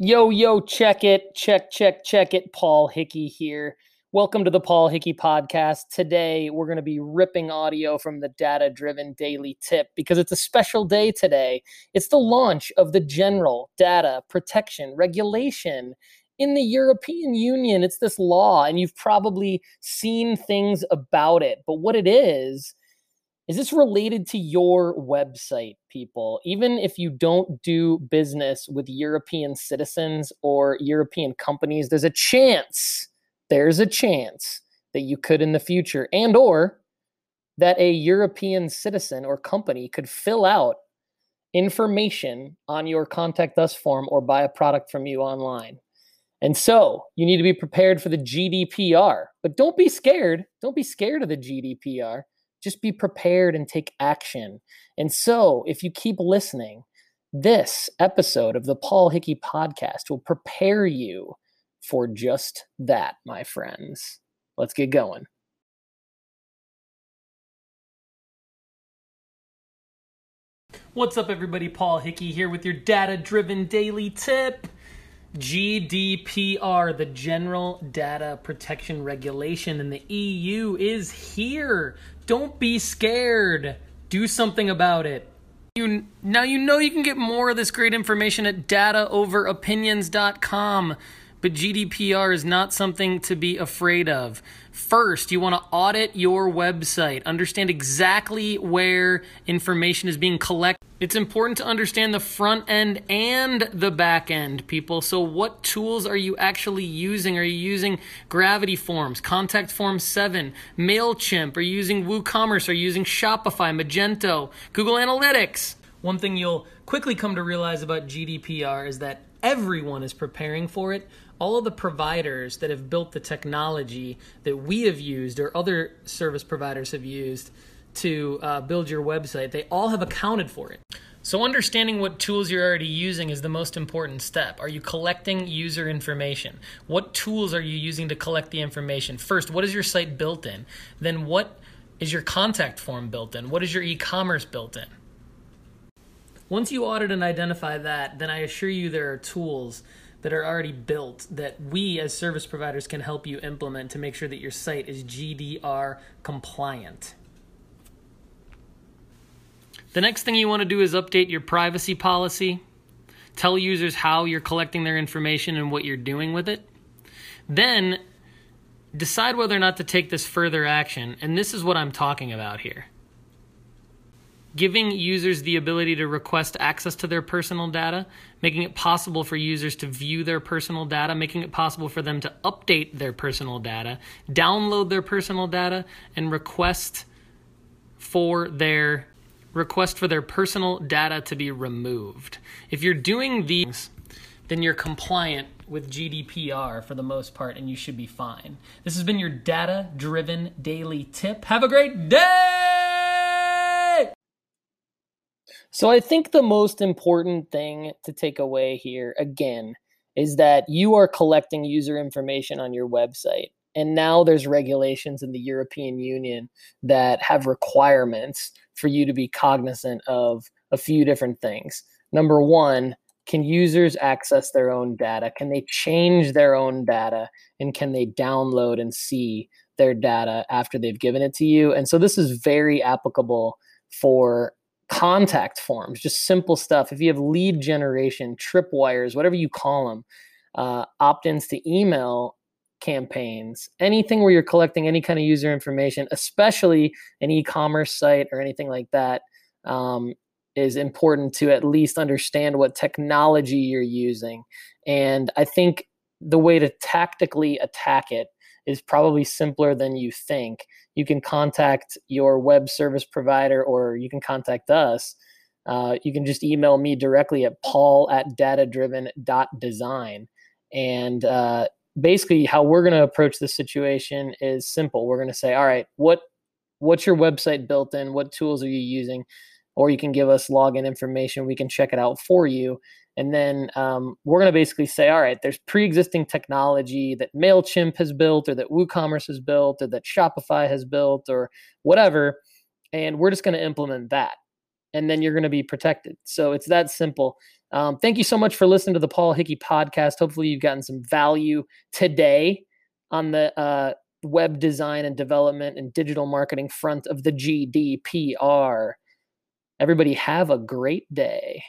Yo, yo, check it. Check, check, check it. Paul Hickey here. Welcome to the Paul Hickey podcast. Today, we're going to be ripping audio from the data driven daily tip because it's a special day today. It's the launch of the General Data Protection Regulation in the European Union. It's this law, and you've probably seen things about it. But what it is, is this related to your website, people? Even if you don't do business with European citizens or European companies, there's a chance, there's a chance that you could in the future and or that a European citizen or company could fill out information on your contact us form or buy a product from you online. And so you need to be prepared for the GDPR, but don't be scared. Don't be scared of the GDPR just be prepared and take action. And so, if you keep listening, this episode of the Paul Hickey podcast will prepare you for just that, my friends. Let's get going. What's up, everybody? Paul Hickey here with your data driven daily tip. GDPR, the General Data Protection Regulation in the EU, is here. Don't be scared. Do something about it. You, now you know you can get more of this great information at dataoveropinions.com, but GDPR is not something to be afraid of. First, you want to audit your website, understand exactly where information is being collected. It's important to understand the front end and the back end, people. So, what tools are you actually using? Are you using Gravity Forms, Contact Form 7, MailChimp? Are you using WooCommerce? Are you using Shopify, Magento, Google Analytics? One thing you'll quickly come to realize about GDPR is that everyone is preparing for it all of the providers that have built the technology that we have used or other service providers have used to uh, build your website, they all have accounted for it. So, understanding what tools you're already using is the most important step. Are you collecting user information? What tools are you using to collect the information? First, what is your site built in? Then, what is your contact form built in? What is your e commerce built in? Once you audit and identify that, then I assure you there are tools that are already built that we as service providers can help you implement to make sure that your site is GDPR compliant. The next thing you want to do is update your privacy policy. Tell users how you're collecting their information and what you're doing with it. Then decide whether or not to take this further action. And this is what I'm talking about here giving users the ability to request access to their personal data, making it possible for users to view their personal data, making it possible for them to update their personal data, download their personal data, and request for their request for their personal data to be removed. If you're doing these, then you're compliant with GDPR for the most part and you should be fine. This has been your data driven daily tip. Have a great day! So I think the most important thing to take away here, again, is that you are collecting user information on your website. And now there's regulations in the European Union that have requirements for you to be cognizant of a few different things. Number one, can users access their own data? Can they change their own data? And can they download and see their data after they've given it to you? And so this is very applicable for contact forms, just simple stuff. If you have lead generation, tripwires, whatever you call them, uh, opt ins to email campaigns, anything where you're collecting any kind of user information, especially an e commerce site or anything like that, um, is important to at least understand what technology you're using. And I think the way to tactically attack it is probably simpler than you think. You can contact your web service provider or you can contact us. Uh, you can just email me directly at paul at datadriven.design. And uh, basically, how we're going to approach this situation is simple. We're going to say, all right, what what's your website built in? What tools are you using? Or you can give us login information. We can check it out for you. And then um, we're going to basically say, all right, there's pre existing technology that MailChimp has built, or that WooCommerce has built, or that Shopify has built, or whatever. And we're just going to implement that. And then you're going to be protected. So it's that simple. Um, thank you so much for listening to the Paul Hickey podcast. Hopefully, you've gotten some value today on the uh, web design and development and digital marketing front of the GDPR. Everybody, have a great day.